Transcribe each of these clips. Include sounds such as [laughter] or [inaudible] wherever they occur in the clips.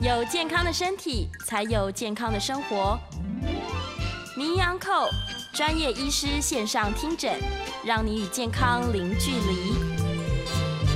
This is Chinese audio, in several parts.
有健康的身体，才有健康的生活。名医安扣专业医师线上听诊，让你与健康零距离。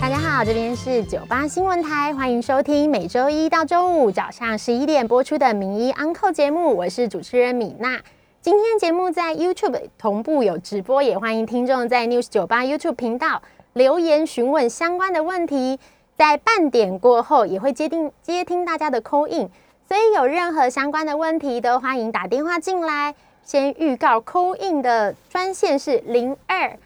大家好，这边是九八新闻台，欢迎收听每周一到周五早上十一点播出的名医安扣节目，我是主持人米娜。今天节目在 YouTube 同步有直播，也欢迎听众在 News 九八 YouTube 频道留言询问相关的问题。在半点过后也会接听接听大家的 call in，所以有任何相关的问题都欢迎打电话进来。先预告 call in 的专线是零二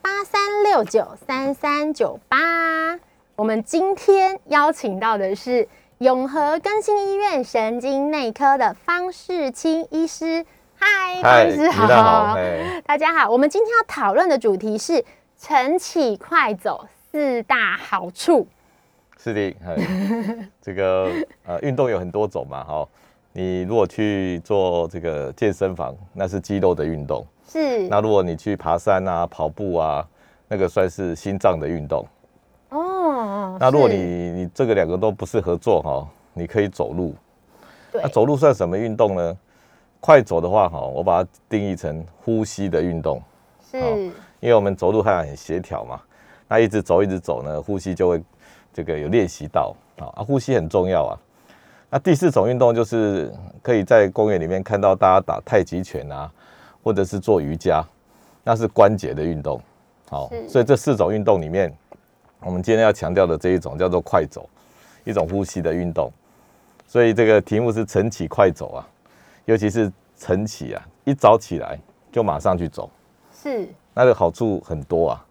八三六九三三九八。我们今天邀请到的是永和更新医院神经内科的方世清医师。嗨，方医师好，[laughs] 大家好。我们今天要讨论的主题是晨起快走四大好处。是的，这个呃，运动有很多种嘛，哈。你如果去做这个健身房，那是肌肉的运动。是。那如果你去爬山啊、跑步啊，那个算是心脏的运动。哦。那如果你你这个两个都不适合做哈，你可以走路。对。那走路算什么运动呢？快走的话哈，我把它定义成呼吸的运动。是。因为我们走路还很协调嘛，那一直走一直走呢，呼吸就会。这个有练习到啊，呼吸很重要啊。那第四种运动就是可以在公园里面看到大家打太极拳啊，或者是做瑜伽，那是关节的运动。好，所以这四种运动里面，我们今天要强调的这一种叫做快走，一种呼吸的运动。所以这个题目是晨起快走啊，尤其是晨起啊，一早起来就马上去走，是，那个好处很多啊。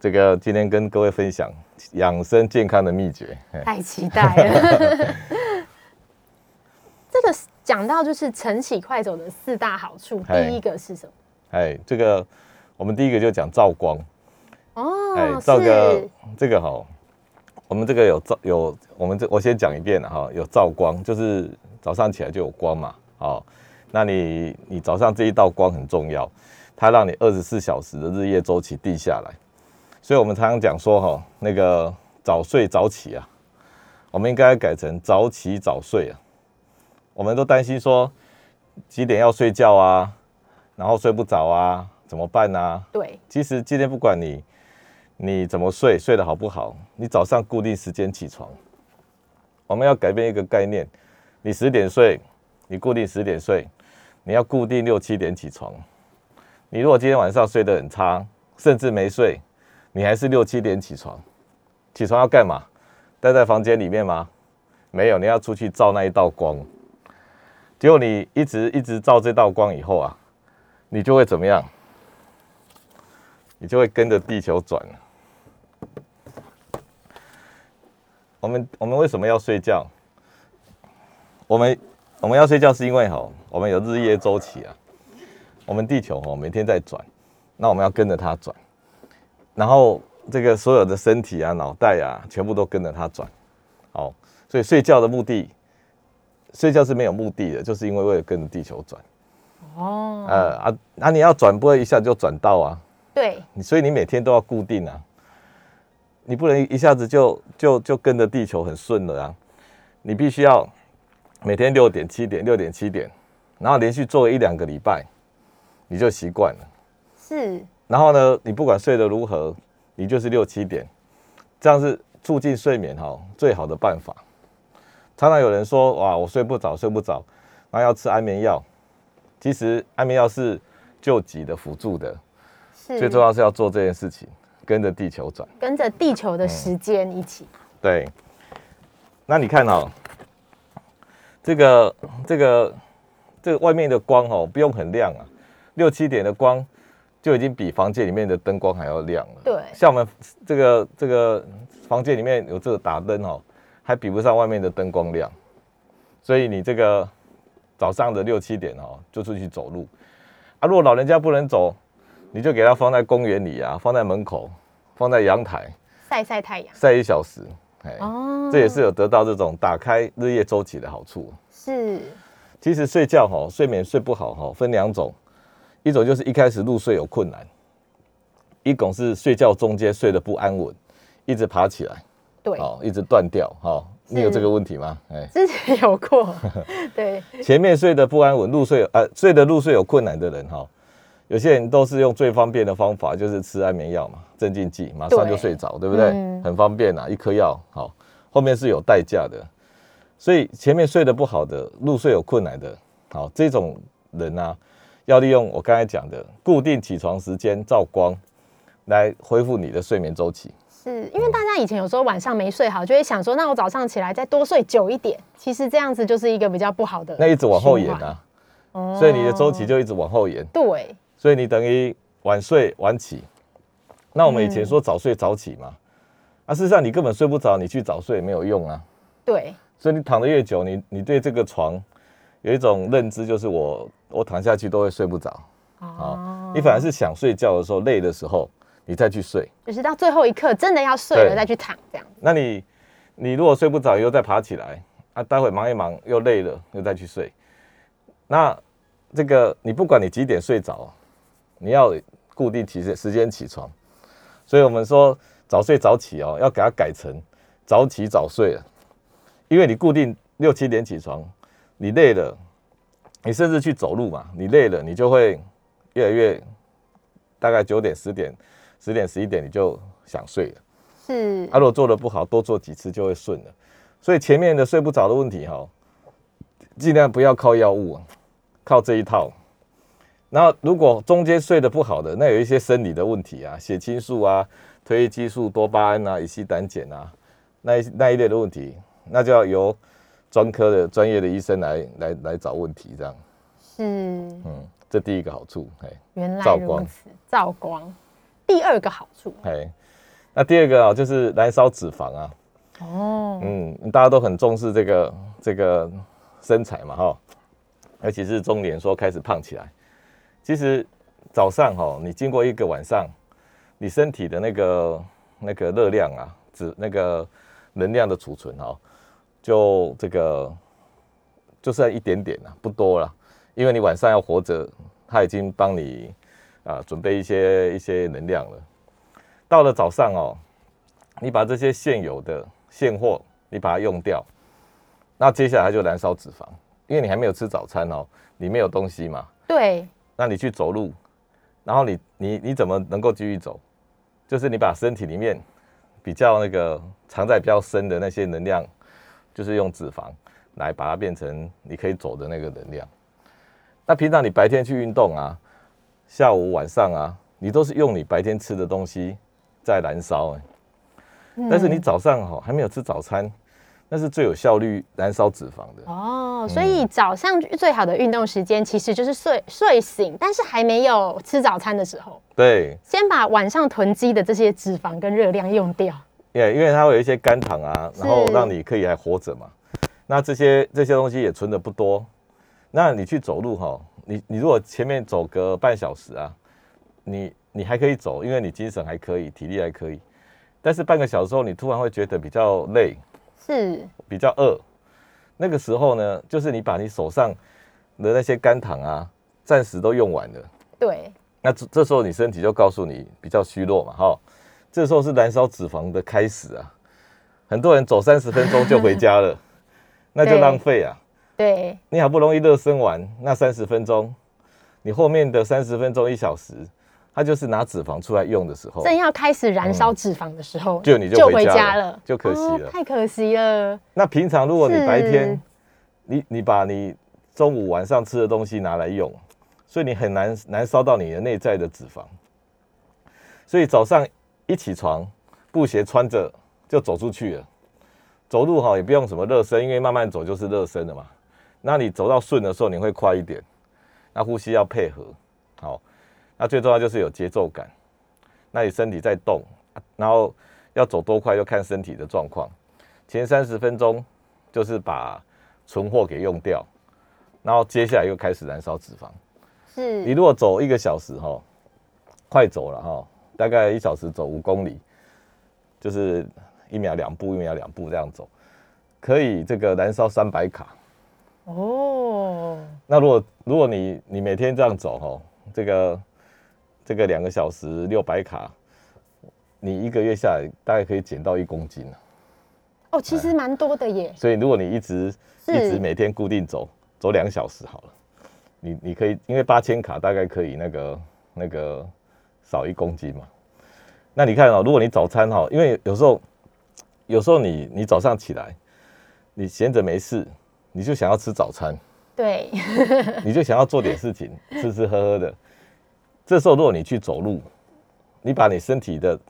这个今天跟各位分享养生健康的秘诀，[laughs] 太期待了。[laughs] 这个讲到就是晨起快走的四大好处，第一个是什么？哎，这个我们第一个就讲照光。哦，哎，照个这个好，我们这个有照有，我们这我先讲一遍哈，有照光，就是早上起来就有光嘛。好，那你你早上这一道光很重要，它让你二十四小时的日夜周期定下来。所以，我们常常讲说，哈，那个早睡早起啊，我们应该改成早起早睡啊。我们都担心说几点要睡觉啊，然后睡不着啊，怎么办呢？对，其实今天不管你你怎么睡，睡得好不好，你早上固定时间起床。我们要改变一个概念，你十点睡，你固定十点睡，你要固定六七点起床。你如果今天晚上睡得很差，甚至没睡。你还是六七点起床，起床要干嘛？待在房间里面吗？没有，你要出去照那一道光。结果你一直一直照这道光以后啊，你就会怎么样？你就会跟着地球转。我们我们为什么要睡觉？我们我们要睡觉是因为哈，我们有日夜周期啊。我们地球哈每天在转，那我们要跟着它转。然后这个所有的身体啊、脑袋啊，全部都跟着它转，哦，所以睡觉的目的，睡觉是没有目的的，就是因为为了跟着地球转。哦，呃啊，那你要转不会一下就转到啊？对，你所以你每天都要固定啊，你不能一下子就就就跟着地球很顺了啊，你必须要每天六点七点六点七点，然后连续做一两个礼拜，你就习惯了。是。然后呢，你不管睡得如何，你就是六七点，这样是促进睡眠哈最好的办法。常常有人说哇，我睡不着，睡不着，那要吃安眠药。其实安眠药是救急的辅助的，最重要是要做这件事情，跟着地球转，跟着地球的时间一起。对。那你看哦，这个这个这个外面的光哦，不用很亮啊，六七点的光。就已经比房间里面的灯光还要亮了。对，像我们这个这个房间里面有这个打灯哦，还比不上外面的灯光亮。所以你这个早上的六七点哦，就出去走路啊。如果老人家不能走，你就给他放在公园里啊，放在门口，放在阳台晒晒太阳，晒一小时。哎，哦，这也是有得到这种打开日夜周期的好处。是，其实睡觉哈，睡眠睡不好哈，分两种。一种就是一开始入睡有困难，一种是睡觉中间睡得不安稳，一直爬起来，对，哦，一直断掉，哈，你有这个问题吗？哎，之前有过，[laughs] 对，前面睡得不安稳，入睡呃睡得入睡有困难的人哈，有些人都是用最方便的方法，就是吃安眠药嘛，镇静剂，马上就睡着，对不对？嗯很方便啊，一颗药好，后面是有代价的，所以前面睡得不好的，入睡有困难的，好这种人啊，要利用我刚才讲的固定起床时间、照光来恢复你的睡眠周期。是因为大家以前有时候晚上没睡好，就会想说，那我早上起来再多睡久一点。其实这样子就是一个比较不好的，那一直往后延啊，哦所以你的周期就一直往后延。对，所以你等于晚睡晚起。那我们以前说早睡早起嘛，啊，事实上你根本睡不着，你去早睡也没有用啊。对，所以你躺得越久，你你对这个床有一种认知，就是我我躺下去都会睡不着。哦，你反而是想睡觉的时候，累的时候，你再去睡。就是到最后一刻真的要睡了再去躺这样。那你你如果睡不着，又再爬起来，啊，待会忙一忙又累了，又再去睡。那这个你不管你几点睡着，你要固定起时间起床。所以我们说早睡早起哦，要给它改成早起早睡了，因为你固定六七点起床，你累了，你甚至去走路嘛，你累了，你就会越来越大概九点十点十点十一点你就想睡了。是啊，如果做的不好，多做几次就会顺了。所以前面的睡不着的问题哈，尽量不要靠药物啊，靠这一套。然后如果中间睡得不好的，那有一些生理的问题啊，血清素啊、褪黑激素、多巴胺啊、乙烯胆碱啊，那一那一类的问题，那就要由专科的专业的医生来来来找问题，这样，是，嗯，这第一个好处，哎。原来如照光此，照光。第二个好处哎，那第二个啊，就是燃烧脂肪啊。哦，嗯，大家都很重视这个这个身材嘛，哈，尤其是中年说开始胖起来。其实早上哈，你经过一个晚上，你身体的那个那个热量啊，脂那个能量的储存哈，就这个就剩一点点了，不多了，因为你晚上要活着，他已经帮你啊准备一些一些能量了。到了早上哦，你把这些现有的现货你把它用掉，那接下来就燃烧脂肪，因为你还没有吃早餐哦，你没有东西嘛，对，那你去走路，然后你你你怎么能够继续走？就是你把身体里面比较那个藏在比较深的那些能量，就是用脂肪来把它变成你可以走的那个能量。那平常你白天去运动啊，下午晚上啊，你都是用你白天吃的东西在燃烧、欸，但是你嗯早上哈、还没有吃早餐，那是最有效率燃烧脂肪的。哦，所以早上最好的运动时间其实就是睡睡醒，但是还没有吃早餐的时候，对，先把晚上囤积的这些脂肪跟热量用掉。也因为它会有一些肝糖啊，然后让你可以还活着嘛。那这些这些东西也存的不多，那你去走路哈，你你如果前面走个半小时啊，你你还可以走，因为你精神还可以，体力还可以。但是半个小时后，你突然会觉得比较累，是，比较饿。那个时候呢，就是你把你手上的那些肝糖啊，暂时都用完了。对，那这这时候你身体就告诉你比较虚弱嘛，哈，这时候是燃烧脂肪的开始啊。很多人走三十分钟就回家了，[laughs] 那就浪费啊。对，你好不容易热身完那三十分钟，你后面的三十分钟一小时，它就是拿脂肪出来用的时候，正要开始燃烧脂肪的时候，哦就你就就回回家了，就可惜哦了太可惜了。那平常如果你白天，你你把你中午晚上吃的东西拿来用，所以你很难难烧到你的内在的脂肪。所以早上一起床，布鞋穿着就走出去了，走路哈也不用什么热身，因为慢慢走就是热身的嘛。那你走到顺的时候，你会快一点，那呼吸要配合，好，那最重要就是有节奏感。那你身体在动，然后要走多快，要看身体的状况。前三十分钟就是把存货给用掉，然后接下来又开始燃烧脂肪。是你，如果走一个小时哈，快走了哈，大概一小时走五公里，就是一秒两步，一秒两步这样走，可以这个燃烧三百卡。哦，那如果如果你你每天这样走哦，这个这个两个小时六百卡，你一个月下来大概可以减到一公斤了。哦，其实蛮多的耶。所以如果你一直一直每天固定走走两小时好了，你你可以因为八千卡大概可以那个那个少一公斤嘛。那你看哦，如果你早餐哈，因为有时候有时候你你早上起来，你闲着没事，你就想要吃早餐，对，[laughs] 你就想要做点事情，吃吃喝喝的。这时候如果你去走路，你把你身体的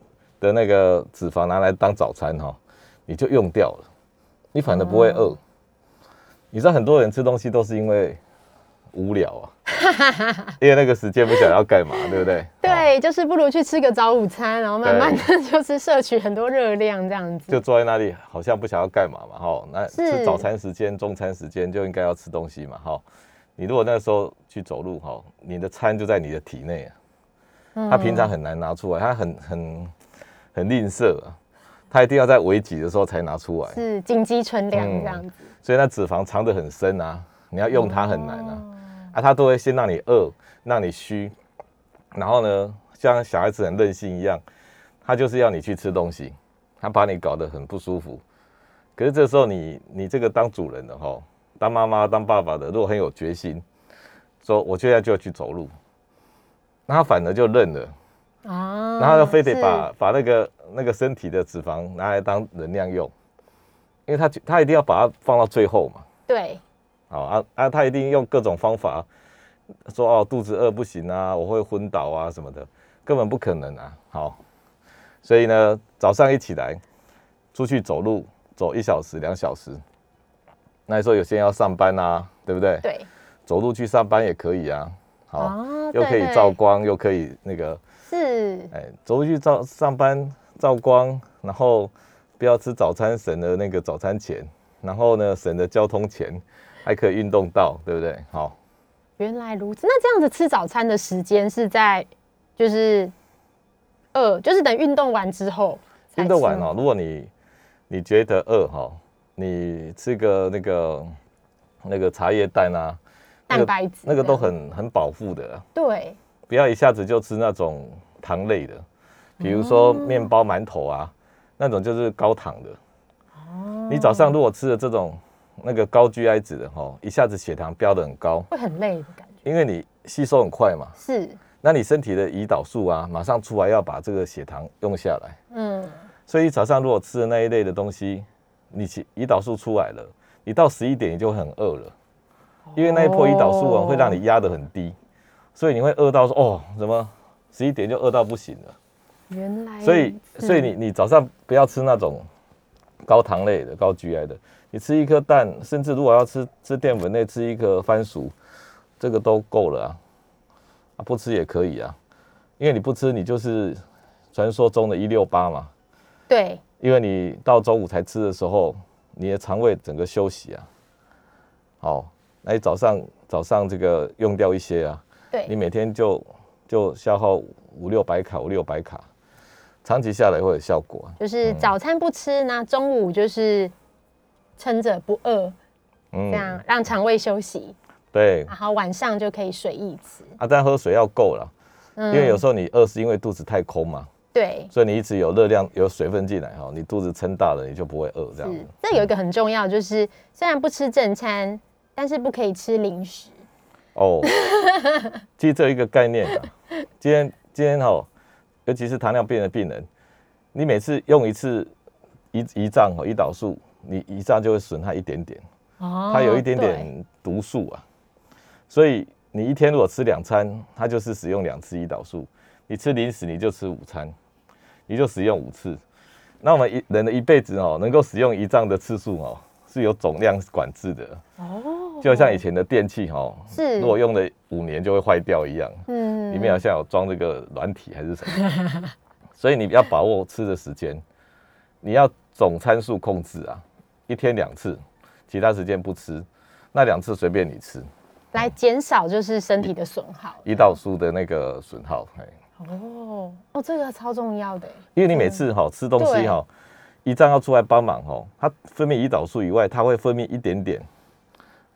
的那个脂肪拿来当早餐哈，你就用掉了，你反而不会饿。你知道很多人吃东西都是因为无聊啊，[laughs] 因为那个时间不想要干嘛，对不对？[laughs] 好，对，就是不如去吃个早午餐，然后慢慢的 [laughs] 就是摄取很多热量这样子。就坐在那里，好像不想要干嘛嘛，哈。那是吃早餐时间、中餐时间就应该要吃东西嘛，哈。你如果那时候去走路，哈，你的餐就在你的体内他平常很难拿出来，他很很很吝啬啊，他一定要在危急的时候才拿出来，是紧急存粮嗯这样子。所以那脂肪藏得很深啊，你要用它很难啊。哦啊，他都会先让你饿，让你虚，然后呢，像小孩子很任性一样，他就是要你去吃东西，他把你搞得很不舒服。可是这时候你你这个当主人的哈，当妈妈当爸爸的，如果很有决心，说我现在就要去走路，那他反而就认了，啊然后就非得把把那个那个身体的脂肪拿来当能量用，因为他他一定要把它放到最后嘛。对好啊啊，他一定用各种方法说哦，肚子饿不行啊，我会昏倒啊什么的，根本不可能啊。好，所以呢，早上一起来出去走路，走一小时、两小时。那时候有些人要上班啊，对不对？对，走路去上班也可以啊。好，哦又可以照光，又可以那个，是哎，走路去照上班照光，然后不要吃早餐，省了那个早餐钱，然后呢，省了交通钱，还可以运动到，对不对？好。原来如此。那这样子吃早餐的时间是在就是饿，就是等运动完之后运动完哦，如果你你觉得饿哈，你吃个那个那个茶叶蛋啊，蛋白质那个都很很饱腹的啊，对不要一下子就吃那种糖类的，比如说面包、馒头啊，那种就是高糖的。哦你早上如果吃了这种那个高 GI 值的哈，一下子血糖飙得很高，会很累的感觉。因为你吸收很快嘛，是，那你身体的胰岛素啊，马上出来要把这个血糖用下来。嗯，所以你早上如果吃的那一类的东西，你其胰岛素出来了，你到十一点你就很饿了，因为那一波胰岛素啊哦会让你压得很低，所以你会饿到说哦，怎么十一点就饿到不行了？原来所以所以你你早上不要吃那种高糖类的、高 GI 的，你吃一颗蛋，甚至如果要吃吃淀粉类，吃一个番薯，这个都够了啊，啊不吃也可以啊，因为你不吃，你就是传说中的一六八嘛。对。因为你到周五才吃的时候，你的肠胃整个休息啊，好，那你早上早上这个用掉一些啊，对。你每天就就消耗五六百卡，五六百卡，长期下来会有效果。啊。就是早餐不吃，那中午就是撑着不饿，嗯。这样让肠胃休息，对。然后晚上就可以随意吃。啊，但喝水要够了，嗯。因为有时候你饿是因为肚子太空嘛，对。所以你一直有热量有水分进来哈，你肚子撑大了，你就不会饿这样。是。子。这有一个很重要，就是虽然不吃正餐，但是不可以吃零食。哦，其实这有一个概念啊，今天今天哈，尤其是糖尿病的病人，你每次用一次胰胰脏和胰岛素，你胰脏就会损害一点点，哦它有一点点毒素啊，所以你一天如果吃两餐，它就是使用两次胰岛素，你吃零食你就吃午餐，你就使用五次。那我们一人的一辈子哦，能够使用胰脏的次数哦，是有总量管制的。哦，就像以前的电器哈，是如果用了五年就会坏掉一样，嗯里面好像有装这个软体还是什么，[laughs] 所以你要把握吃的时间，你要总参数控制啊，一天两次，其他时间不吃，那两次随便你吃，来减少就是身体的损耗。胰岛素的那个损耗，嘿哦哦，这个超重要的。因为你每次哈吃东西哈，胰脏要出来帮忙哈，它分泌胰岛素以外，它会分泌一点点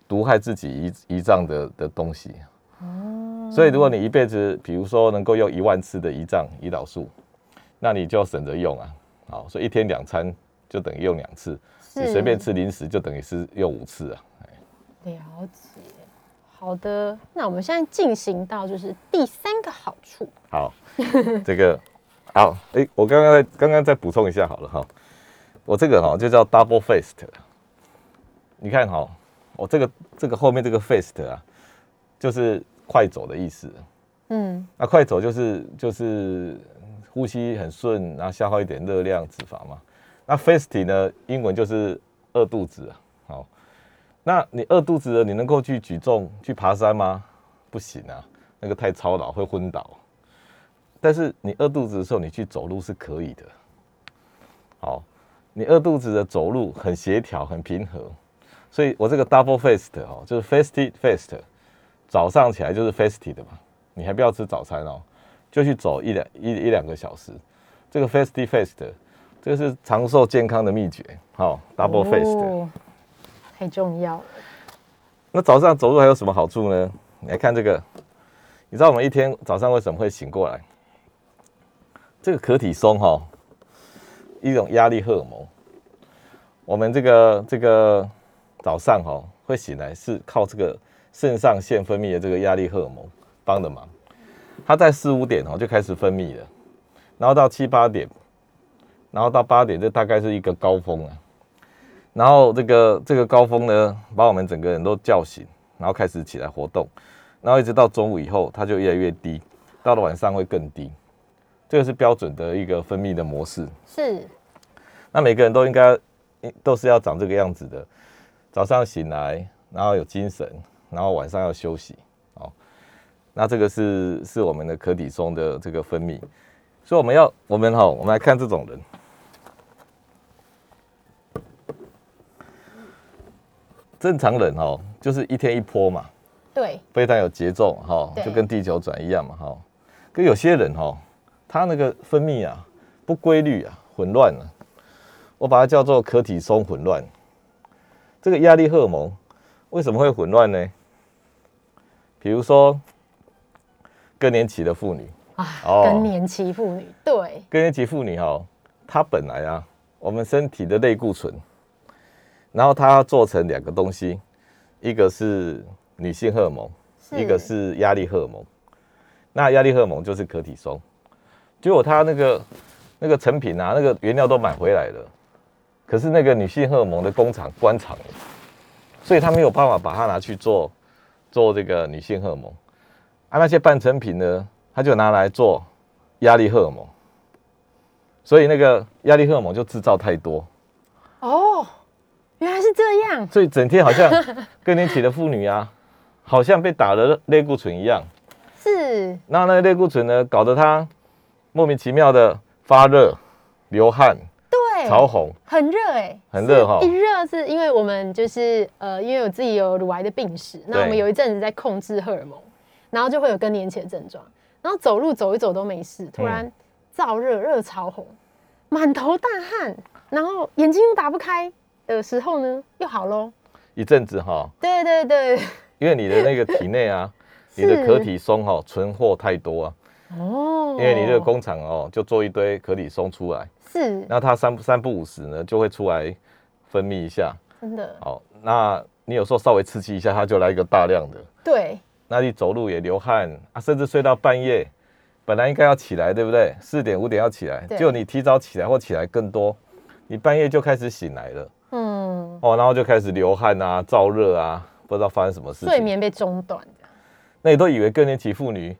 毒害自己胰胰脏的的东西。所以如果你一辈子，比如说能够用一万次的胰脏胰岛素，那你就省着用啊。好，所以一天两餐就等于用两次，你随便吃零食就等于是用五次啊。了解。好的，那我们现在进行到就是第三个好处。好，这个 [laughs] 好，哎、我刚刚再刚刚再补充一下好了哈，我这个哈就叫 double fast，你看哈，我这个这个后面这个 fast 啊，就是快走的意思。嗯，那快走就是就是呼吸很顺，然后消耗一点热量脂肪嘛。那 fasty 呢，英文就是饿肚子啊。好，那你饿肚子了，你能够去举重、去爬山吗？不行啊，那个太操劳会昏倒。但是你饿肚子的时候，你去走路是可以的。好，你饿肚子的走路很协调、很平和，所以我这个 double fast 哦，就是 fasty fast，早上起来就是 fasty 的嘛。你还不要吃早餐哦，就去走一两一一两个小时。这个 fasty fast，这个是长寿健康的秘诀。好、d o u b l e fast。很重要。那早上走路还有什么好处呢？你来看这个，你知道我们一天早上为什么会醒过来？这个可体松哈、一种压力荷尔蒙。我们这个这个早上哈、会醒来是靠这个肾上腺分泌的这个压力荷尔蒙帮的忙。它在四五点哦就开始分泌了，然后到七八点，然后到八点，这大概是一个高峰啊。然后这个这个高峰呢，把我们整个人都叫醒，然后开始起来活动，然后一直到中午以后，它就越来越低，到了晚上会更低。这个是标准的一个分泌的模式。是，那每个人都应该都是要长这个样子的，早上醒来，然后有精神，然后晚上要休息。哦，那这个是是我们的可体松的这个分泌，所以我们要我们哈、我们来看这种人。正常人哦，就是一天一波嘛，对，非常有节奏哈，对就跟地球转一样嘛哈。可有些人哈，他那个分泌啊不规律啊，混乱了、我把它叫做可体松混乱。这个压力荷尔蒙为什么会混乱呢？比如说更年期的妇女，啊，哦。更年期妇女，对，更年期妇女哈，她本来啊，我们身体的类固醇，然后它要做成两个东西，一个是女性荷尔蒙，一个是压力荷尔蒙。那压力荷尔蒙就是可体松，结果它那个那个成品啊，那个原料都买回来了，可是那个女性荷尔蒙的工厂关厂了，所以他没有办法把它拿去做做这个女性荷尔蒙。啊，那些半成品呢，他就拿来做压力荷尔蒙，所以那个压力荷尔蒙就制造太多，哦，原来是这样，所以整天好像更年期的妇女啊，好像被打了类固醇一样。是，那那个类固醇呢，搞得她莫名其妙的发热、流汗、对，潮红，很热哎，很热哈。一热是因为我们就是呃，因为我自己有乳癌的病史，那我们有一阵子在控制荷尔蒙，然后就会有更年期的症状，然后走路走一走都没事，突然燥热、热潮红，满头大汗，然后眼睛又打不开的时候呢，又好喽。一阵子哈，对对对，因为你的那个体内啊，[laughs] 你的壳体松哈存货太多啊，哦，因为你这个工厂哦就做一堆可体松出来，是。那它三三不五十呢就会出来分泌一下，真的，好，那你有时候稍微刺激一下，它就来一个大量的，对，那你走路也流汗啊，甚至睡到半夜，本来应该要起来，对不对？四点五点要起来，对。结果你提早起来或起来更多，你半夜就开始醒来了。嗯，哦，然后就开始流汗啊、燥热啊，不知道发生什么事情。睡眠被中断。那你都以为更年期妇女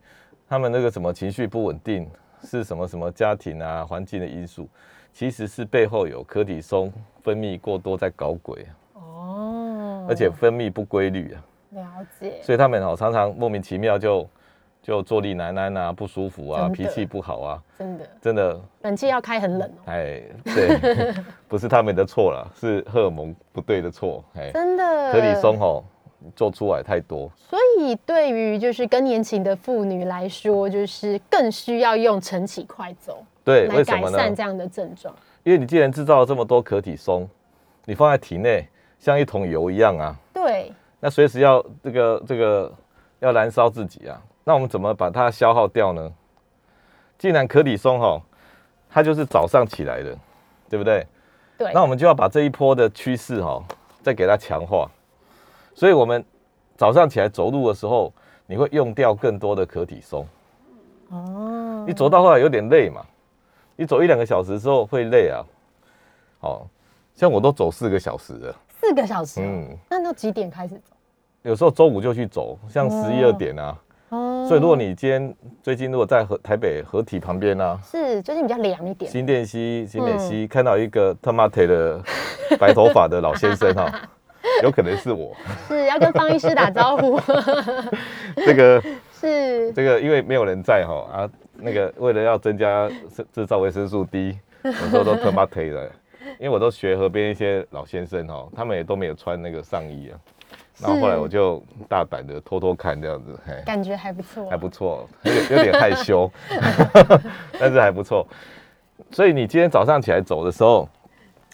她们那个什么情绪不稳定是什么什么家庭啊、环境的因素，其实是背后有可体松分泌过多在搞鬼，哦，而且分泌不规律啊。了解，所以他们哦常常莫名其妙就就坐立难安啊，不舒服啊，脾气不好啊，真的，真的。冷气要开很冷哦，哎，对，[laughs] 不是他们的错啦，是荷尔蒙不对的错，哎，真的，可体松哦做出来太多，所以对于就是更年期的妇女来说，就是更需要用晨起快走对，来改？善这样的症状。因为你既然制造了这么多可体松，你放在体内像一桶油一样啊，对，那随时要这个这个要燃烧自己啊，那我们怎么把它消耗掉呢？既然可体松哈，它就是早上起来的，对不对？对，那我们就要把这一波的趋势哈，再给它强化。所以，我们早上起来走路的时候，你会用掉更多的可体松。哦，你走到后来有点累嘛，你走一两个小时之后会累啊。哦，像我都走四个小时了，四个小时，嗯嗯，那都几点开始走？有时候周五就去走，像十一二点啊。哦，所以，如果你今天最近如果在河台北合体旁边啊，是最近比较凉一点，新店溪、新北嗯溪、看到一个他妈的白头发的老先生哈、[laughs] 有可能是我。[laughs] 是要跟方医师打招呼，这个 [laughs] 是这个，因为没有人在哈啊，那个为了要增加制制造维生素 D，有时候都他妈腿的，因为我都学河边一些老先生哈，他们也都没有穿那个上衣啊。然后后来我就大胆的偷偷看这样子，嘿，感觉还不错，还不错，有点有点害羞，[laughs] 但是还不错。所以你今天早上起来走的时候，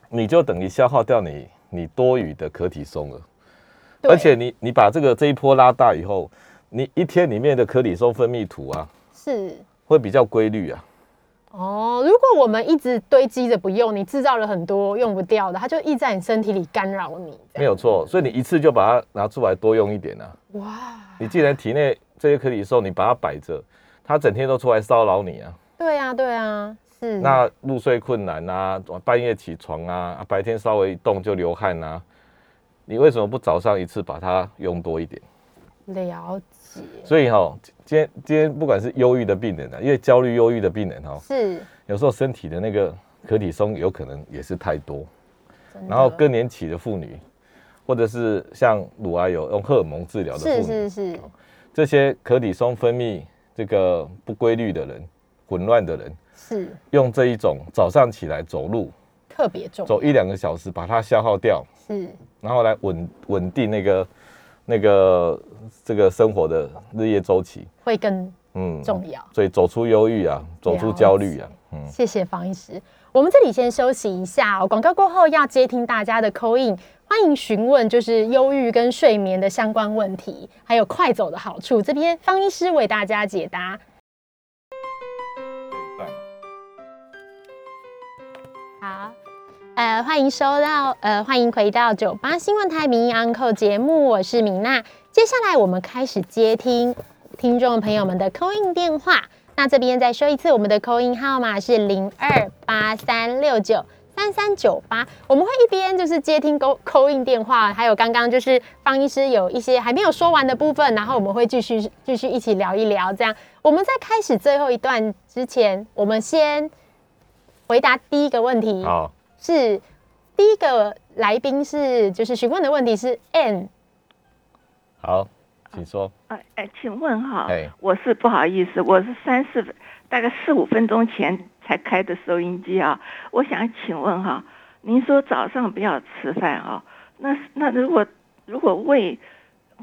你就等于消耗掉你你多余的可体松了。而且你你把这个这一波拉大以后，你一天里面的可体松分泌图啊，是。会比较规律啊。哦，如果我们一直堆积着不用，你制造了很多用不掉的，它就一直在你身体里干扰你。没有错，所以你一次就把它拿出来多用一点啊。哇，你既然体内这些可体松，你把它摆着，它整天都出来骚扰你啊。对啊，对啊，是。那入睡困难啊，半夜起床啊，白天稍微一动就流汗啊，你为什么不早上一次把它用多一点？了解，所以哈、今天今天不管是忧郁的病人啊，因为焦虑、忧郁的病人哈、是。有时候身体的那个可体松有可能也是太多，然后更年期的妇女，或者是像乳癌有用荷尔蒙治疗的妇女，是是是，这些可体松分泌这个不规律的人、混乱的人，是。用这一种早上起来走路，特别重，走一两个小时把它消耗掉，是。然后来稳稳定那个那个这个生活的日夜周期，会更嗯，重要。所以走出忧郁啊，走出焦虑啊，嗯，谢谢方医师。我们这里先休息一下哦，广告过后要接听大家的 call in，欢迎询问就是忧郁跟睡眠的相关问题，还有快走的好处，这边方医师为大家解答。好，呃，欢迎收到，呃，欢迎回到九八新闻台民意 Uncle 节目，我是米娜。接下来我们开始接听听众朋友们的 call in 电话。那这边再说一次，我们的 call in 号码是零二八三六九三三九八。我们会一边就是接听 call call in 电话，还有刚刚就是方医师有一些还没有说完的部分，然后我们会继续继续一起聊一聊。这样，我们在开始最后一段之前，我们先回答第一个问题。好，是第一个来宾是就是询问的问题是 N 好，请说，哎哎，请问哈哎，我是不好意思，我是三四大概四五分钟前才开的收音机啊。我想请问哈，您说早上不要吃饭啊？那那如果如果胃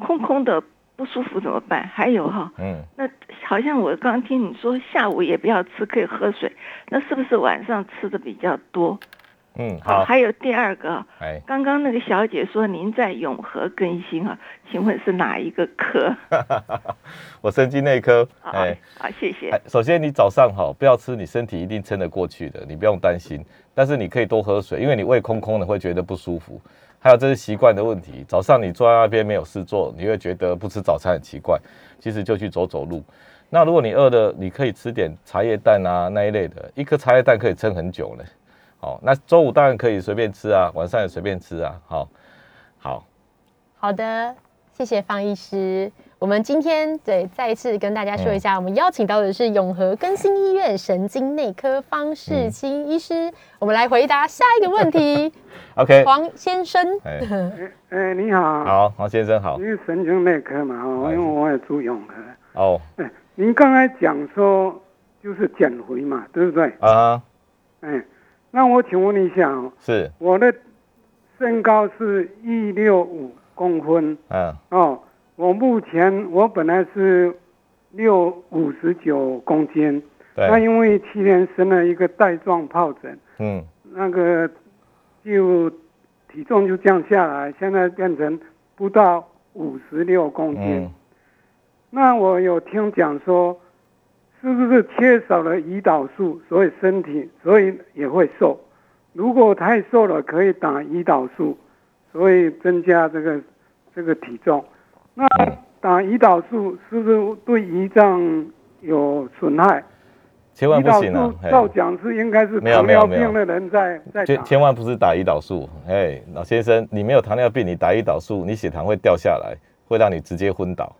空空的不舒服怎么办？还有哈，嗯，那好像我刚听你说下午也不要吃，可以喝水，那是不是晚上吃的比较多？嗯，好，还有第二个，哎，刚刚那个小姐说您在永和更新啊，请问是哪一个科？[laughs] 我神经内科，好，哎，好，谢谢。哎首先你早上好，不要吃，你身体一定撑得过去的，你不用担心。但是你可以多喝水，因为你胃空空的会觉得不舒服。还有这是习惯的问题，早上你坐在那边没有事做，你会觉得不吃早餐很奇怪，其实就去走走路。那如果你饿了，你可以吃点茶叶蛋啊那一类的，一颗茶叶蛋可以撑很久呢。好，那周五当然可以随便吃啊，晚上也随便吃啊。好，好，好的，谢谢方医师。我们今天对再一次跟大家说一下，我们邀请到的是永和更新医院神经内科方世清医师。我们来回答下一个问题，[laughs] OK，黄先生。哎，[laughs] 哎，你好，好，黄先生好。因。为神经内科嘛，因为我也住永和。哦，哎，您刚才讲说就是减肥嘛，对不对？啊，哎，那我请问一下哦，是，我的身高是一六五公分。嗯，哦，我目前我本来是六五十九公斤，那，因为去年生了一个带状疱疹，嗯，那个就体重就降下来，现在变成不到五十六公斤。嗯，那我有听讲说，是不是缺少了胰岛素，所以身体所以也会瘦？如果太瘦了，可以打胰岛素，所以增加这个这个体重。那打胰岛素是不是对胰脏有损害？千万不行啊素！照讲是应该是没有糖尿病的人在在千打。千万不是打胰岛素，哎，老先生，你没有糖尿病，你打胰岛素，你血糖会掉下来，会让你直接昏倒，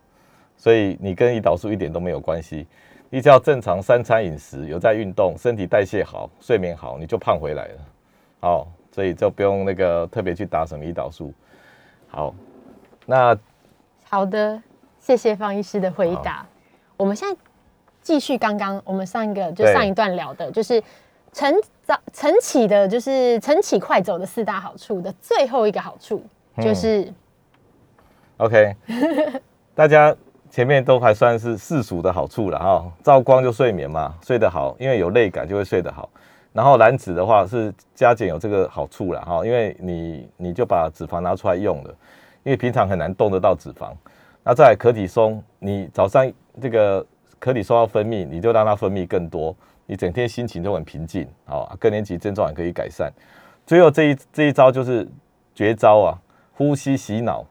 所以你跟胰岛素一点都没有关系。你只要正常三餐饮食，有在运动，身体代谢好，睡眠好，你就胖回来了。好，所以就不用那个特别去打什么胰岛素。好，那好的，谢谢方医师的回答。我们现在继续刚刚我们上一个就上一段聊的，就是晨早晨起的，就是晨起快走的四大好处的最后一个好处嗯。就是、OK，[laughs] 大家前面都还算是世俗的好处了哈、照光就睡眠嘛，睡得好，因为有泪感就会睡得好。然后燃脂的话是加减有这个好处了哈，因为你你就把脂肪拿出来用了，因为平常很难动得到脂肪。那再来可体松，你早上这个可体松要分泌，你就让它分泌更多，你整天心情就很平静，好，更年期症状也可以改善。最后这一这一招就是绝招啊，呼吸洗脑。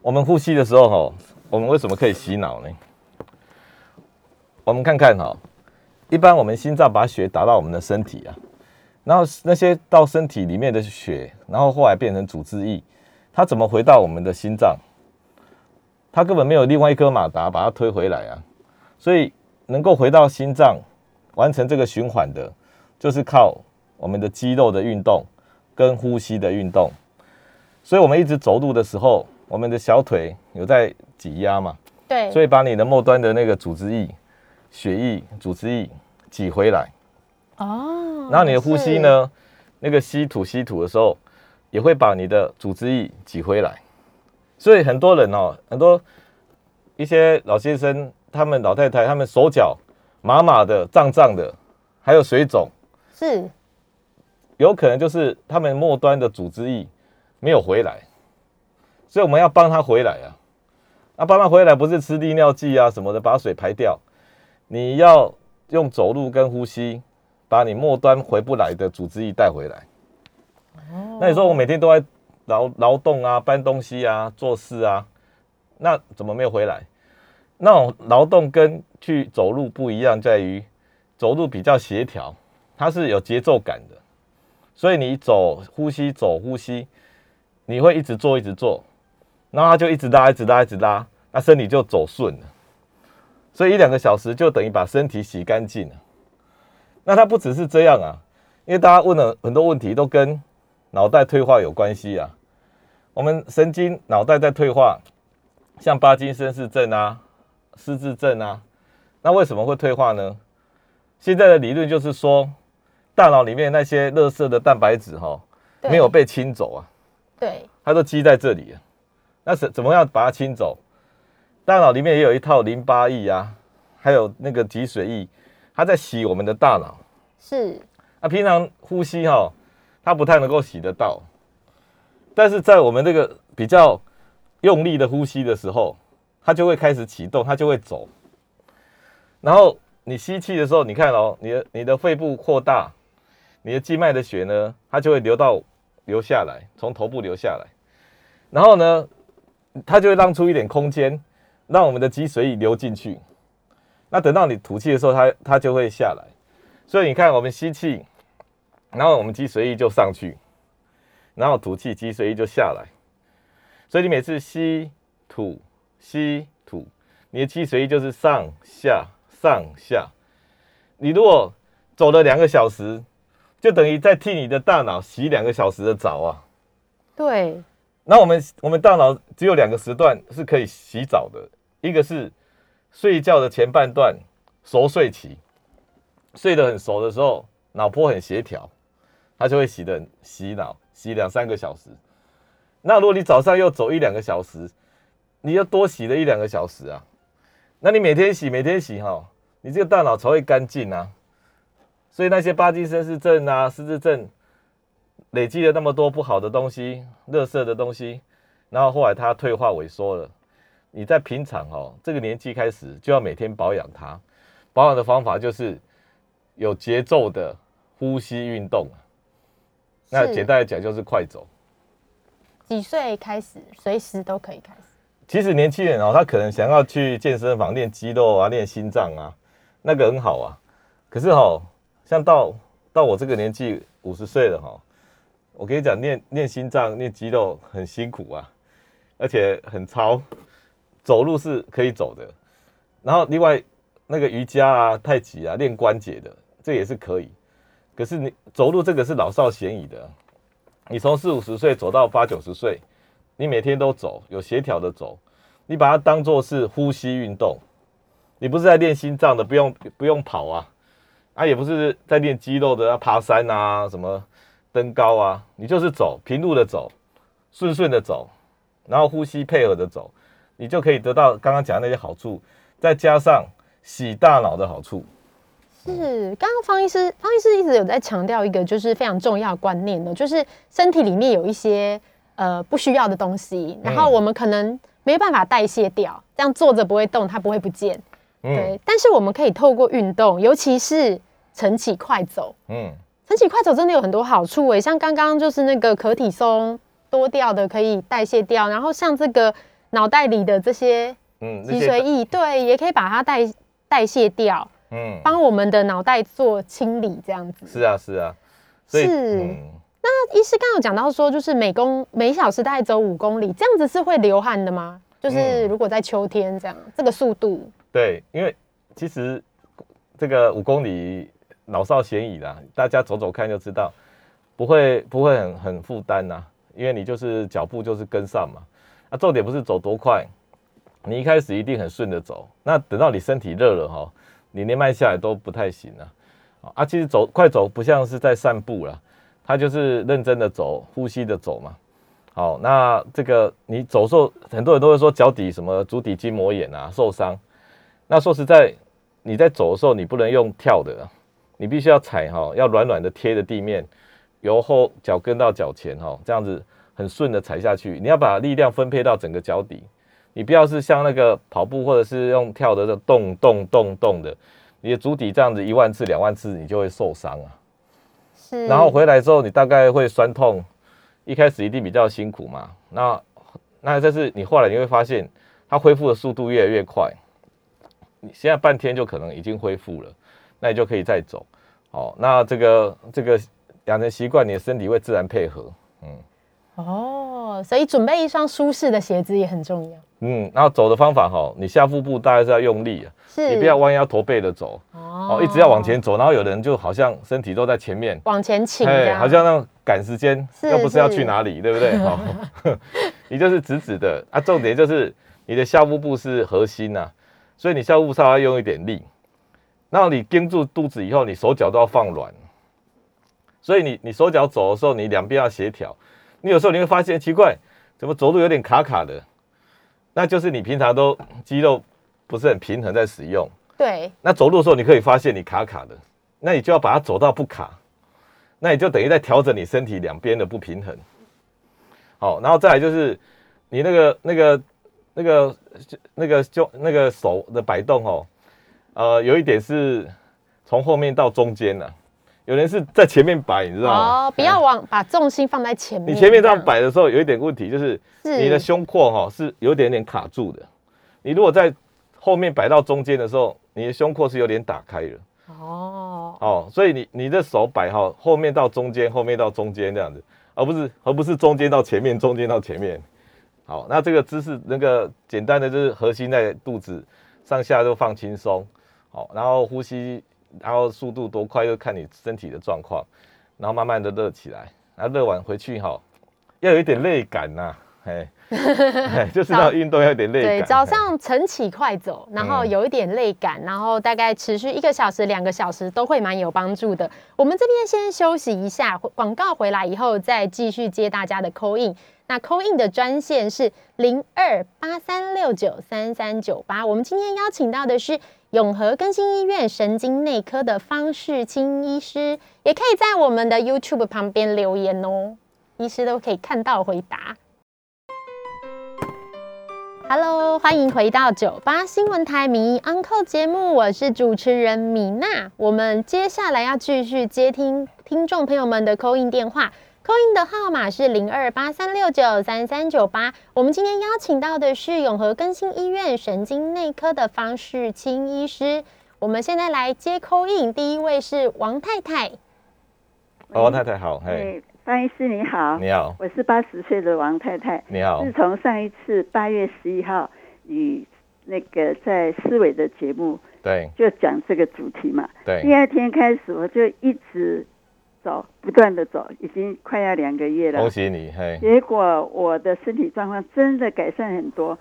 我们呼吸的时候，哈，我们为什么可以洗脑呢？我们看看哈，一般我们心脏把血打到我们的身体啊，然后那些到身体里面的血，然后后来变成组织液，它怎么回到我们的心脏？它根本没有另外一颗马达把它推回来啊，所以能够回到心脏完成这个循环的，就是靠我们的肌肉的运动跟呼吸的运动。所以我们一直走路的时候，我们的小腿有在挤压嘛，对，所以把你的末端的那个组织液、血液、组织液挤回来。哦，然后你的呼吸呢，那个吸吐吸吐的时候，也会把你的组织液挤回来。所以很多人哦，很多一些老先生、他们老太太，他们手脚麻麻的、胀胀的，还有水肿，是？有可能就是他们末端的组织液没有回来，所以我们要帮他回来啊。那帮他回来不是吃利尿剂啊什么的把水排掉，你要用走路跟呼吸把你末端回不来的组织液带回来。那你说我每天都在劳劳动啊、搬东西啊、做事啊，那怎么没有回来？那种劳动跟去走路不一样，在于走路比较协调，它是有节奏感的。所以你走呼吸走呼吸，你会一直做一直做，然后它就一直拉一直拉一直拉，那身体就走顺了。所以一两个小时就等于把身体洗干净了。那它不只是这样啊，因为大家问了很多问题都跟脑袋退化有关系啊。我们神经脑袋在退化，像巴金森氏症啊、失智症啊，那为什么会退化呢？现在的理论就是说，大脑里面那些垃圾的蛋白质哈、对没有被清走啊，对，它都积在这里了。那是怎么样把它清走？大脑里面也有一套淋巴液啊，还有那个脊髓液，它在洗我们的大脑。是那平常呼吸哈、它不太能够洗得到，但是在我们这个比较用力的呼吸的时候，它就会开始启动，它就会走。然后你吸气的时候，你看哦，你的你的肺部扩大，你的静脉的血呢，它就会流到流下来，从头部流下来。然后呢，它就会让出一点空间，让我们的脊髓液流进去。那等到你吐气的时候，它它就会下来。所以你看，我们吸气，然后我们脊髓液就上去，然后吐气，脊髓液就下来。所以你每次吸吐吸吐，你的脊髓液就是上下上下。你如果走了两个小时，就等于在替你的大脑洗两个小时的澡啊。对，那我们我们大脑只有两个时段是可以洗澡的，一个是睡觉的前半段熟睡期，睡得很熟的时候，脑波很协调，它就会洗的洗脑，洗两三个小时。那如果你早上又走一两个小时，你要多洗了一两个小时啊。那你每天洗每天洗哈，你这个大脑才会干净啊。所以那些帕金森氏症啊、失智症累积了那么多不好的东西、垃圾的东西，然后后来它退化萎缩了。你在平常哦，这个年纪开始就要每天保养它。保养的方法就是有节奏的呼吸运动。那简单来讲就是快走。几岁开始，随时都可以开始。其实年轻人哦，他可能想要去健身房练肌肉啊、练心脏啊，那个很好啊。可是哈、像到到我这个年纪五十岁了哈、我跟你讲，练练心脏、练肌肉很辛苦啊，而且很操。走路是可以走的，然后另外那个瑜伽啊、太极啊，练关节的，这也是可以。可是你走路这个是老少咸宜的，你从四五十岁走到八九十岁，你每天都走，有协调的走，你把它当做是呼吸运动，你不是在练心脏的，不用不用跑啊，啊也不是在练肌肉的，要爬山啊，什么登高啊，你就是走平路的走，顺顺的走，然后呼吸配合的走，你就可以得到刚刚讲的那些好处，再加上洗大脑的好处。是，刚刚方医师，方医师一直有在强调一个就是非常重要的观念呢，就是身体里面有一些呃不需要的东西，然后我们可能没有办法代谢掉，这样坐着不会动，它不会不见。对，但是我们可以透过运动，尤其是晨起快走，嗯，晨起快走真的有很多好处诶，像刚刚就是那个可体松多掉的可以代谢掉，然后像这个脑袋里的这些嗯，脊髓液，对，也可以把它代代谢掉。嗯，帮我们的脑袋做清理，这样子。是啊是啊，所以是嗯那医师刚刚有讲到说，就是每公每小时大概走五公里，这样子是会流汗的吗？就是嗯如果在秋天这样，这个速度对，因为其实这个五公里老少咸宜啦，大家走走看就知道，不会不会很很负担呐，因为你就是脚步就是跟上嘛。那、重点不是走多快，你一开始一定很顺着走，那等到你身体热了哈，你连慢下来都不太行了。啊，其实走快走不像是在散步了，它就是认真的走，呼吸的走嘛。好，那这个你走的时候，很多人都会说脚底什么足底筋膜炎啊受伤。那说实在，你在走的时候，你不能用跳的啊，你必须要踩哈，要软软的贴着地面，由后脚跟到脚前哈，这样子很顺的踩下去。你要把力量分配到整个脚底，你不要是像那个跑步或者是用跳的这动动动动的，你的足底这样子一万次两万次，你就会受伤啊。是，然后回来之后，你大概会酸痛，一开始一定比较辛苦嘛。那那这是你后来你会发现，它恢复的速度越来越快。你现在半天就可能已经恢复了，那你就可以再走。哦，那这个这个养成习惯，你的身体会自然配合。哦，所以准备一双舒适的鞋子也很重要。嗯，然后走的方法哈，你下腹部大概是要用力啊，是，你不要弯腰驼背的走，哦哦，一直要往前走。然后有的人就好像身体都在前面，往前倾，这哎，好像那种赶时间，是又不是要去哪里，对不对？[laughs] 哦，[laughs] 你就是直直的啊。重点就是你的下腹部是核心呐、所以你下腹部稍微用一点力。那你盯住肚子以后，你手脚都要放软。所以你你手脚走的时候，你两边要协调。你有时候你会发现奇怪，怎么走路有点卡卡的？那就是你平常都肌肉不是很平衡在使用。对，那走路的时候，你可以发现你卡卡的，那你就要把它走到不卡，那你就等于在调整你身体两边的不平衡。好，然后再来就是你那个那个那个那个就那个手的摆动哦，呃，有一点是从后面到中间呢、有人是在前面摆，你知道吗？哦，不要往把重心放在前面，你前面这样摆的时候，有一点问题，就是是你的胸廓哈、是有点点卡住的。你如果在后面摆到中间的时候，你的胸廓是有点打开的。哦，哦，所以你你的手摆好，后面到中间，后面到中间这样子，而不是而不是中间到前面，中间到前面。好，那这个姿势那个简单的就是核心在肚子，上下都放轻松。好，然后呼吸，然后速度多快就看你身体的状况，然后慢慢的热起来，然后热完回去哈，要有一点累感呐、哎就是那种运动要有点累感。对，早哎上晨起快走，然后嗯有一点累感，然后大概持续一个小时、两个小时都会蛮有帮助的。我们这边先休息一下，广告回来以后再继续接大家的 call in。那 call in 的专线是零二八三六九三三九八。我们今天邀请到的是永和更新医院神经内科的方世清医师，也可以在我们的 YouTube 旁边留言哦，医师都可以看到回答。Hello，欢迎回到九八新闻台民意 Uncle 节目，我是主持人米娜。我们接下来要继续接听听众朋友们的 call in 电话扣印的号码是零二八三六九三三九八。我们今天邀请到的是永和更新医院神经内科的方世清医师。我们现在来接扣印，第一位是王太太。哦王太太好，嘿，哎，方医师你好，你好，我是八十岁的王太太。你好自，从上一次八月十一号与那个在思维的节目对就讲这个主题嘛，对第，二天开始我就一直走，不断的走，已经快要两个月了恭。喜你，嘿，结果我的身体状况真的改善很多，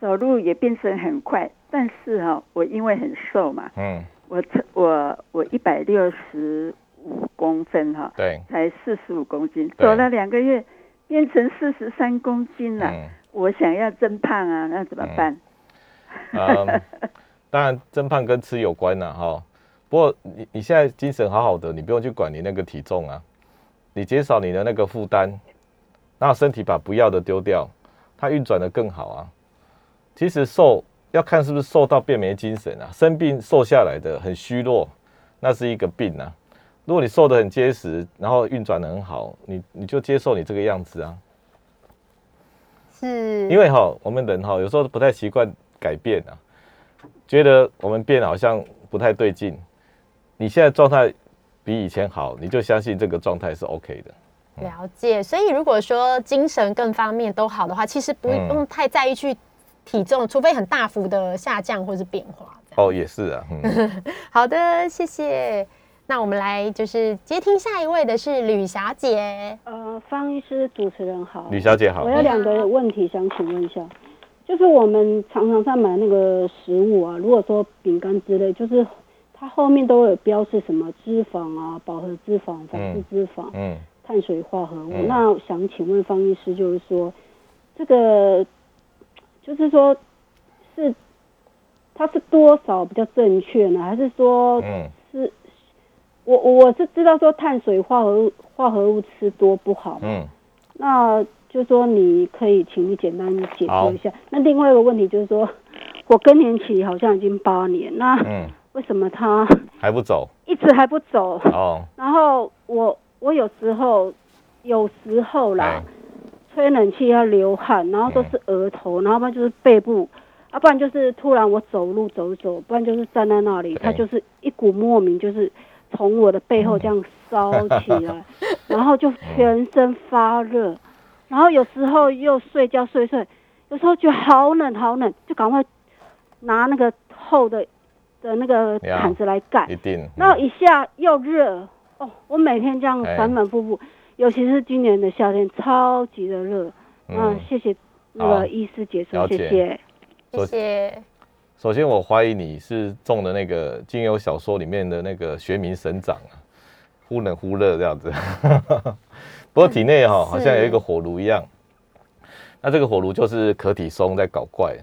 走路也变成很快。但是哈、我因为很瘦嘛，嗯，我我我一百六十五公分哈、对，才四十五公斤，走了两个月变成四十三公斤了。嗯，我想要增胖啊，那怎么办？嗯，[laughs] 当然增胖跟吃有关呐，哈。不过你你现在精神好好的，你不用去管你那个体重啊，你减少你的那个负担，然后身体把不要的丢掉，它运转的更好啊。其实瘦要看是不是瘦到变没精神啊，生病瘦下来的很虚弱，那是一个病啊。如果你瘦的很结实，然后运转的很好，你你就接受你这个样子啊。是，因为哈，我们人哈有时候不太习惯改变啊，觉得我们变好像不太对劲。你现在状态比以前好，你就相信这个状态是 OK 的。了解。所以如果说精神各方面都好的话，其实不嗯用太在意去体重，除非很大幅的下降或是变化。哦，也是啊，嗯，[laughs] 好的，谢谢。那我们来就是接听下一位的是吕小姐。呃，方医师主持人好，吕小姐好我，有两个问题想请问一下，就是我们常常在买那个食物啊，如果说饼干之类，就是它后面都有标示什么脂肪啊、饱和脂肪、反式脂肪、嗯，碳水化合物。嗯那我想请问方医师，就是说这个，就是说是它是多少比较正确呢？还是说嗯，是？我我是知道说碳水化合物化合物吃多不好，嗯，那就说你可以请你简单解好说一下。那另外一个问题就是说，[laughs] 我更年期好像已经八年，那嗯，[laughs] 为什么他还不走？一直还不走？哦，然后我我有时候有时候啦哎，吹冷气要流汗，然后都是额头，然后不然就是背部，啊，不然就是突然我走路走一走，不然就是站在那里，他就是一股莫名就是从我的背后这样烧起来，[laughs] 然后就全身发热，然后有时候又睡觉睡睡，有时候觉得好冷好冷，就赶快拿那个厚的的那个毯子来盖一，定，然后一下又热哦，我每天这样哎反反复复，尤其是今年的夏天，超级的热。嗯，谢谢那个医师解说，谢谢。谢谢。首先，我怀疑你是中的那个金庸小说里面的那个学名神掌啊，忽冷忽热这样子。[laughs] 不过体内哈、好像有一个火炉一样，那这个火炉就是可体松在搞怪，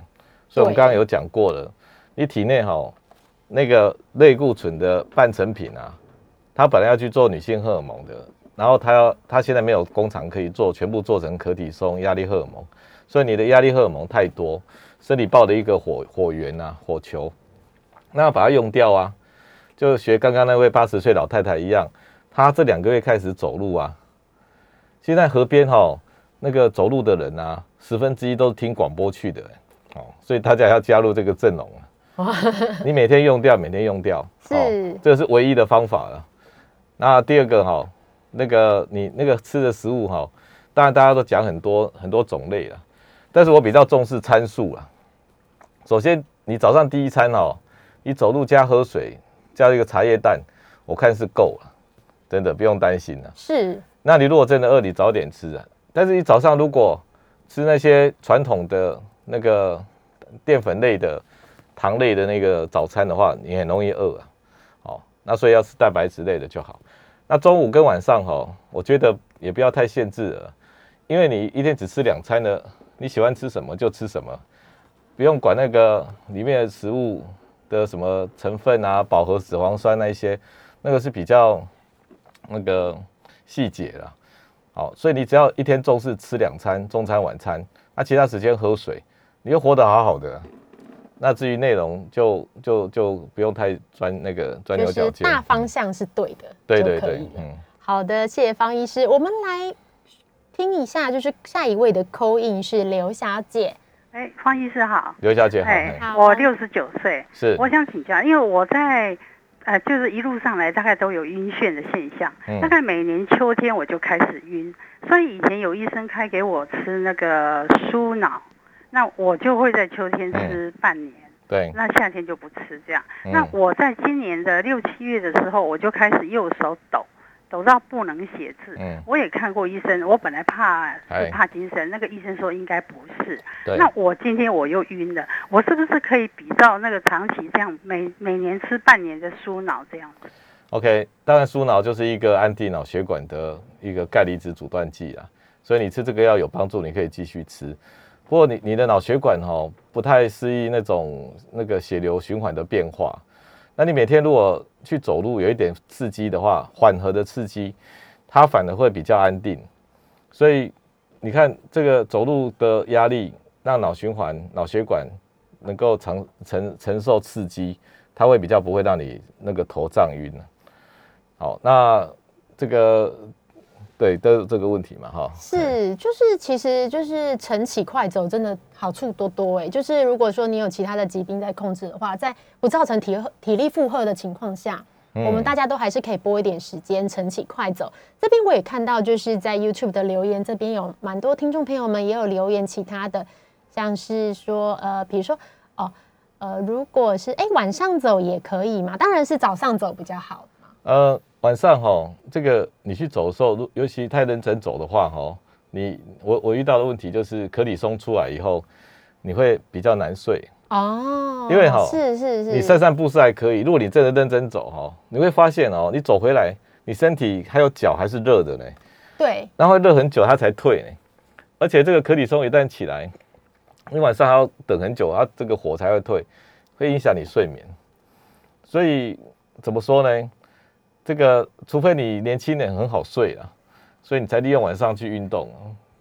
所以我们刚刚有讲过了，你体内哈、那个类固醇的半成品啊，它本来要去做女性荷尔蒙的，然后它要它现在没有工厂可以做，全部做成可体松压力荷尔蒙，所以你的压力荷尔蒙太多，身体爆的一个火火源啊，火球，那要把它用掉啊，就学刚刚那位八十岁老太太一样，她这两个月开始走路啊，现在河边哈、那个走路的人啊，十分之一都是听广播去的、哦，所以大家要加入这个阵容啊。你每天用掉，每天用掉，是。哦，这个是唯一的方法了。那第二个哈、那个你那个吃的食物哈、当然大家都讲很多很多种类了，但是我比较重视参数啊。首先，你早上第一餐哦，你走路加喝水加一个茶叶蛋，我看是够了，真的不用担心了。是那你如果真的饿，你早点吃啊。但是你早上如果吃那些传统的那个淀粉类的、糖类的那个早餐的话，你很容易饿啊。哦，那所以要吃蛋白质类的就好。那中午跟晚上哈、我觉得也不要太限制了，因为你一天只吃两餐呢，你喜欢吃什么就吃什么，不用管那个里面的食物的什么成分啊，饱和脂肪酸那一些，那个是比较那个细节啦。好，所以你只要一天重视吃两餐，中餐晚餐，那其他时间喝水，你就活得好好的。那至于内容就就就不用太钻那个钻牛就是角尖。大方向是对的，对对对。嗯，好的，谢谢方医师。我们来听一下，就是下一位的扣印是刘小姐。哎，方医师好。刘小姐好，哎，我六十九岁，是。我想请教，因为我在呃，就是一路上来大概都有晕眩的现象，嗯。大概每年秋天我就开始晕，所以以前有医生开给我吃那个舒脑，那我就会在秋天吃半年。对，那夏天就不吃这样。嗯。那我在今年的六七月的时候，我就开始右手抖，抖到不能写字。嗯我也看过医生，我本来怕哎是怕精神，那个医生说应该不是。对，那我今天我又晕了，我是不是可以比照那个长期这样每每年吃半年的舒脑这样子？OK，当然舒脑就是一个安定脑血管的一个钙离子阻断剂啊，所以你吃这个药有帮助，你可以继续吃。不过你你的脑血管哈、不太适应那种那个血流循环的变化，那你每天如果去走路有一点刺激的话，缓和的刺激，它反而会比较安定。所以你看这个走路的压力，让脑循环、脑血管能够承承承受刺激，它会比较不会让你那个头胀晕好，那这个对都有这个问题嘛，哈，是，就是其实就是晨起快走，真的好处多多哎。就是如果说你有其他的疾病在控制的话，在不造成体体力负荷的情况下，嗯我们大家都还是可以拨一点时间晨起快走。这边我也看到，就是在 YouTube 的留言这边有蛮多听众朋友们也有留言其他的，像是说呃，比如说哦呃，如果是哎晚上走也可以嘛，当然是早上走比较好。呃，晚上哈，这个你去走的时候，如尤其太认真走的话哈，你我我遇到的问题就是可里松出来以后，你会比较难睡。哦，因为哈是是是，你散散步是还可以，如果你真的认真走哈，你会发现哦，你走回来，你身体还有脚还是热的呢，对然后会热很久它才退呢。而且这个可里松一旦起来，你晚上还要等很久，它这个火才会退，会影响你睡眠。所以怎么说呢？这个除非你年轻人很好睡啊，所以你才利用晚上去运动。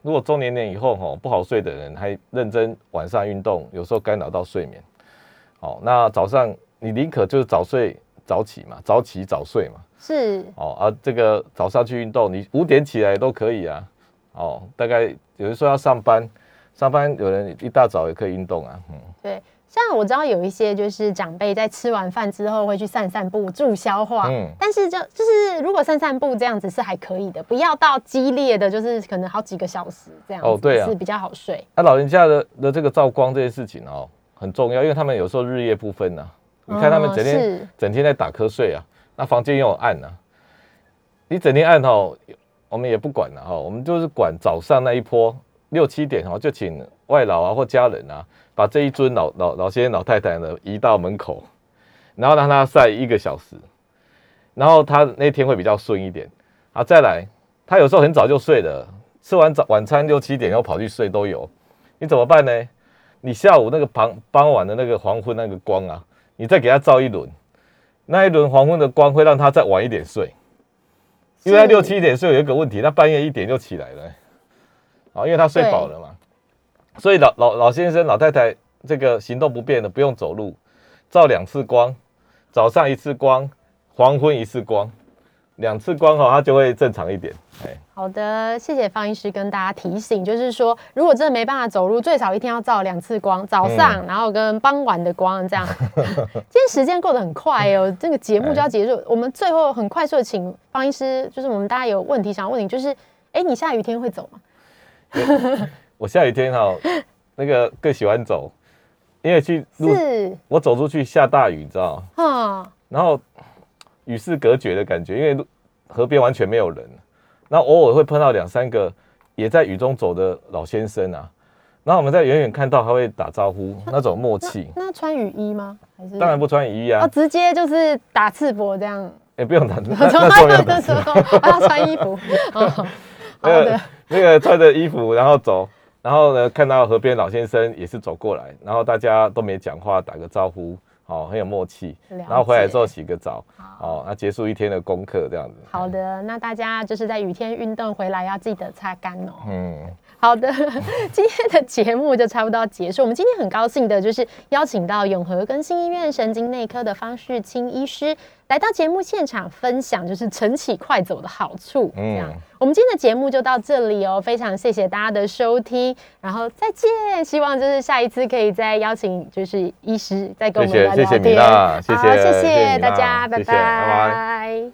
如果中年人以后哈不好睡的人，还认真晚上运动，有时候干扰到睡眠。哦，那早上你宁可就是早睡早起嘛，早起早睡嘛。是哦啊，这个早上去运动，你五点起来都可以啊。哦，大概有人说要上班，上班有人一大早也可以运动啊。嗯，对，像我知道有一些就是长辈在吃完饭之后会去散散步助消化，嗯。但是就就是如果散散步这样子是还可以的，不要到激烈的，就是可能好几个小时这样子，哦对啊。是比较好睡。那、老人家的的这个照光这些事情哦，很重要，因为他们有时候日夜不分呐、你看他们哦整天、是。整天在打瞌睡啊，那房间又有暗啊，你整天暗哦，我们也不管了哈、我们就是管早上那一波六七点哦，就请外劳啊或家人啊，把这一尊老老老先生老太太呢移到门口，然后让他晒一个小时，然后他那天会比较顺一点。啊。再来，他有时候很早就睡了，吃完早晚餐六七点又跑去睡都有，你怎么办呢？你下午那个傍傍晚的那个黄昏那个光啊，你再给他照一轮，那一轮黄昏的光会让他再晚一点睡，因为他六七点睡有一个问题，他半夜一点就起来了，啊，因为他睡饱了嘛，所以老老老先生老太太这个行动不便的不用走路，照两次光，早上一次光，黄昏一次光，两次光哈、他就会正常一点，哎，好的，谢谢方医师跟大家提醒，就是说如果真的没办法走路，最少一天要照两次光，早上、然后跟傍晚的光这样。[laughs] 今天时间过得很快哦，这个节目就要结束，我们最后很快速的请方医师，就是我们大家有问题想要问你，就是哎，你下雨天会走吗？[laughs] 我下雨天哈、那个更喜欢走，因为去路是，我走出去下大雨，你知道吗？哈，然后与世隔绝的感觉，因为路河边完全没有人，那偶尔会碰到两三个也在雨中走的老先生啊，然后我们在远远看到他会打招呼，那种默契。那穿雨衣吗？还是？当然不穿雨衣哦，啊，直接就是打赤膊这样，也不用打，[laughs] 那那时候没有打。[laughs] 那时候要穿衣服。哦，[laughs] 好那的。个，那个穿着衣服然后走，然后呢看到河边老先生也是走过来，然后大家都没讲话，打个招呼，哦，很有默契。然后回来之后洗个澡，哦，那结束一天的功课这样子。好的，那大家就是在雨天运动回来要记得擦干哦。嗯，好的，[laughs] 今天的节目就差不多要结束。我们今天很高兴的就是邀请到永和更新医院神经内科的方世清医师来到节目现场分享，就是晨起快走的好处。这样嗯，我们今天的节目就到这里哦，非常谢谢大家的收听，然后再见。希望就是下一次可以再邀请就是医师再跟我们谢谢谢谢米聊聊天。娜谢谢好谢谢谢米娜大家，拜拜